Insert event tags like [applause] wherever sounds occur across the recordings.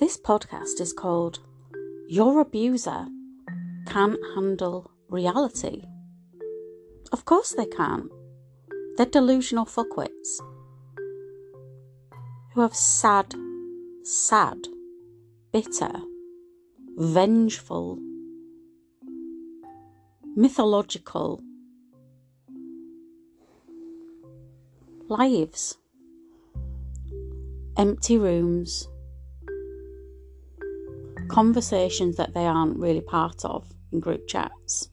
This podcast is called Your Abuser Can't Handle Reality. Of course they can. They're delusional fuckwits who have sad, sad, bitter, vengeful, mythological lives. Empty rooms, conversations that they aren't really part of in group chats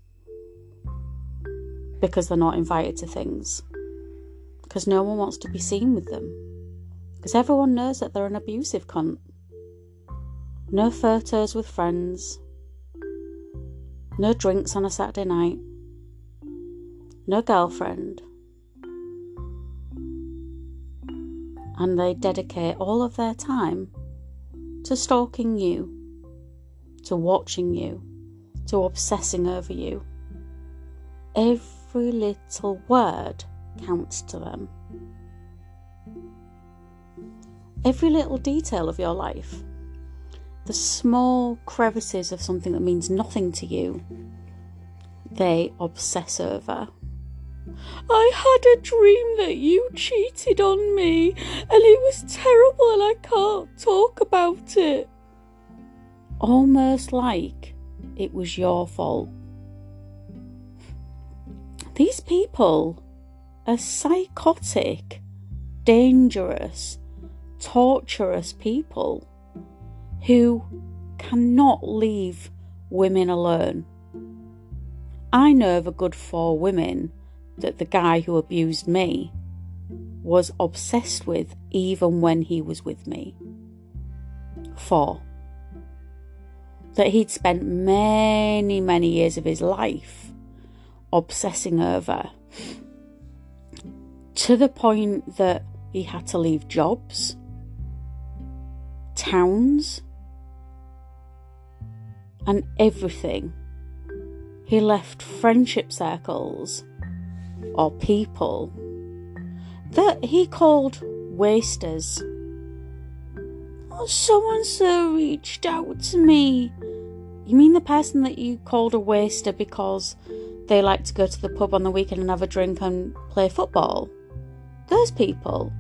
because they're not invited to things, because no one wants to be seen with them, because everyone knows that they're an abusive cunt. No photos with friends, no drinks on a Saturday night, no girlfriend. And they dedicate all of their time to stalking you, to watching you, to obsessing over you. Every little word counts to them. Every little detail of your life, the small crevices of something that means nothing to you, they obsess over. I had a dream that you cheated on me and it was terrible and I can't talk about it. Almost like it was your fault. These people are psychotic, dangerous, torturous people who cannot leave women alone. I know of a good four women that the guy who abused me was obsessed with even when he was with me. Four. That he'd spent many, many years of his life obsessing over to the point that he had to leave jobs, towns, and everything. He left friendship circles or people that he called wasters. Oh, so and so reached out to me. You mean the person that you called a waster because they like to go to the pub on the weekend and have a drink and play football? Those people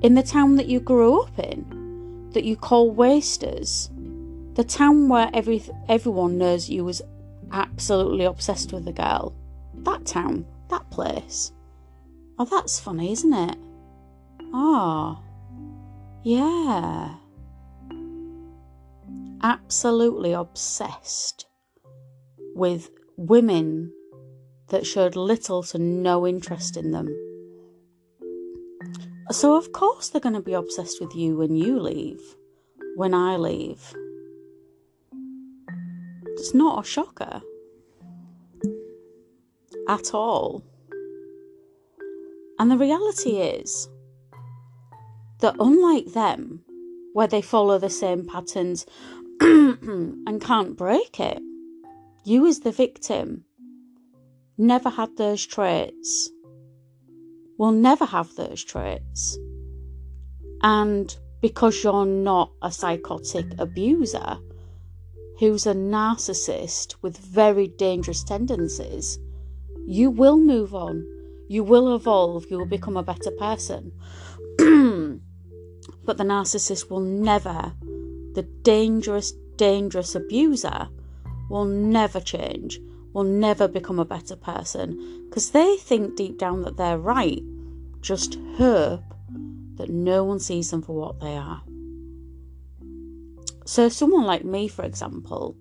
in the town that you grew up in, that you call wasters, the town where every everyone knows you was absolutely obsessed with the girl, that town, that place. Oh, that's funny, isn't it? Ah, oh, yeah. Absolutely obsessed with women that showed little to no interest in them. So, of course, they're going to be obsessed with you when you leave, when I leave. It's not a shocker at all. And the reality is that unlike them, where they follow the same patterns [clears throat] and can't break it, you as the victim never had those traits, will never have those traits. And because you're not a psychotic abuser who's a narcissist with very dangerous tendencies, you will move on. You will evolve. You will become a better person. [clears throat] but the narcissist will never, the dangerous, dangerous abuser will never change, will never become a better person because they think deep down that they're right. Just hope that no one sees them for what they are. So, someone like me, for example,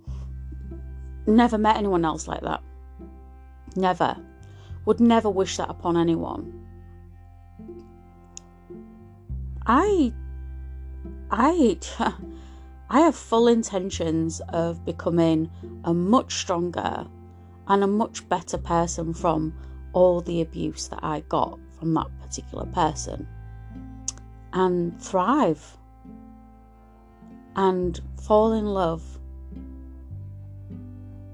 never met anyone else like that. Never. Would never wish that upon anyone. I I [laughs] I have full intentions of becoming a much stronger and a much better person from all the abuse that I got from that particular person and thrive and fall in love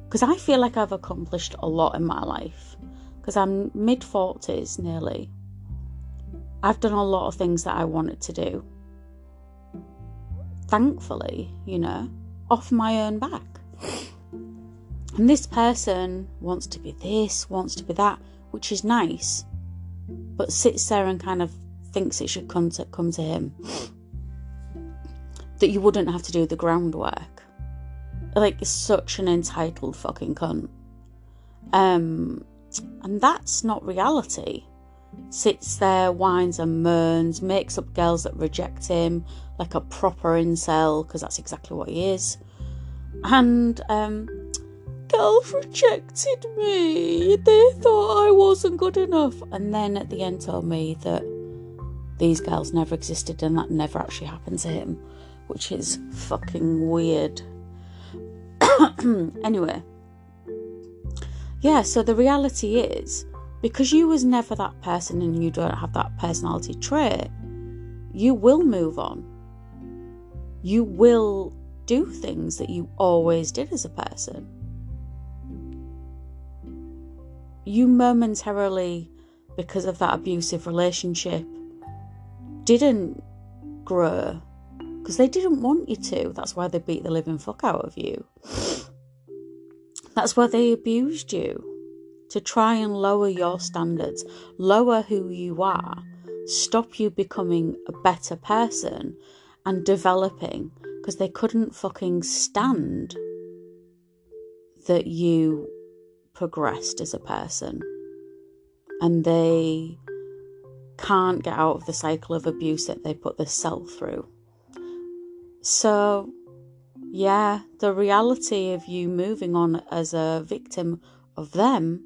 because I feel like I've accomplished a lot in my life because I'm mid 40s nearly. I've done a lot of things that I wanted to do. Thankfully, you know, off my own back. And this person wants to be this, wants to be that, which is nice, but sits there and kind of thinks it should come to come to him. That you wouldn't have to do the groundwork. Like such an entitled fucking cunt. Um and that's not reality. Sits there, whines and moans, makes up girls that reject him like a proper incel, because that's exactly what he is. And um girls rejected me. They thought I wasn't good enough. And then at the end told me that these girls never existed and that never actually happened to him, which is fucking weird. [coughs] anyway, yeah, so the reality is because you was never that person and you don't have that personality trait, you will move on. You will do things that you always did as a person. You momentarily, because of that abusive relationship, didn't grow because they didn't want you to. That's why they beat the living fuck out of you. That's why they abused you to try and lower your standards, lower who you are, stop you becoming a better person and developing because they couldn't fucking stand that you progressed as a person. And they can't get out of the cycle of abuse that they put themselves through. So, yeah, the reality of you moving on as a victim of them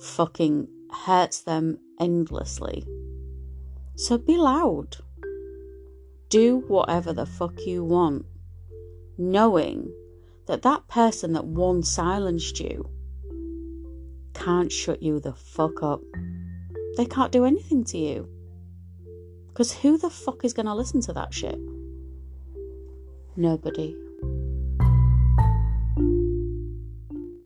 fucking hurts them endlessly. So be loud. Do whatever the fuck you want, knowing that that person that once silenced you can't shut you the fuck up. They can't do anything to you. Because who the fuck is going to listen to that shit? Nobody.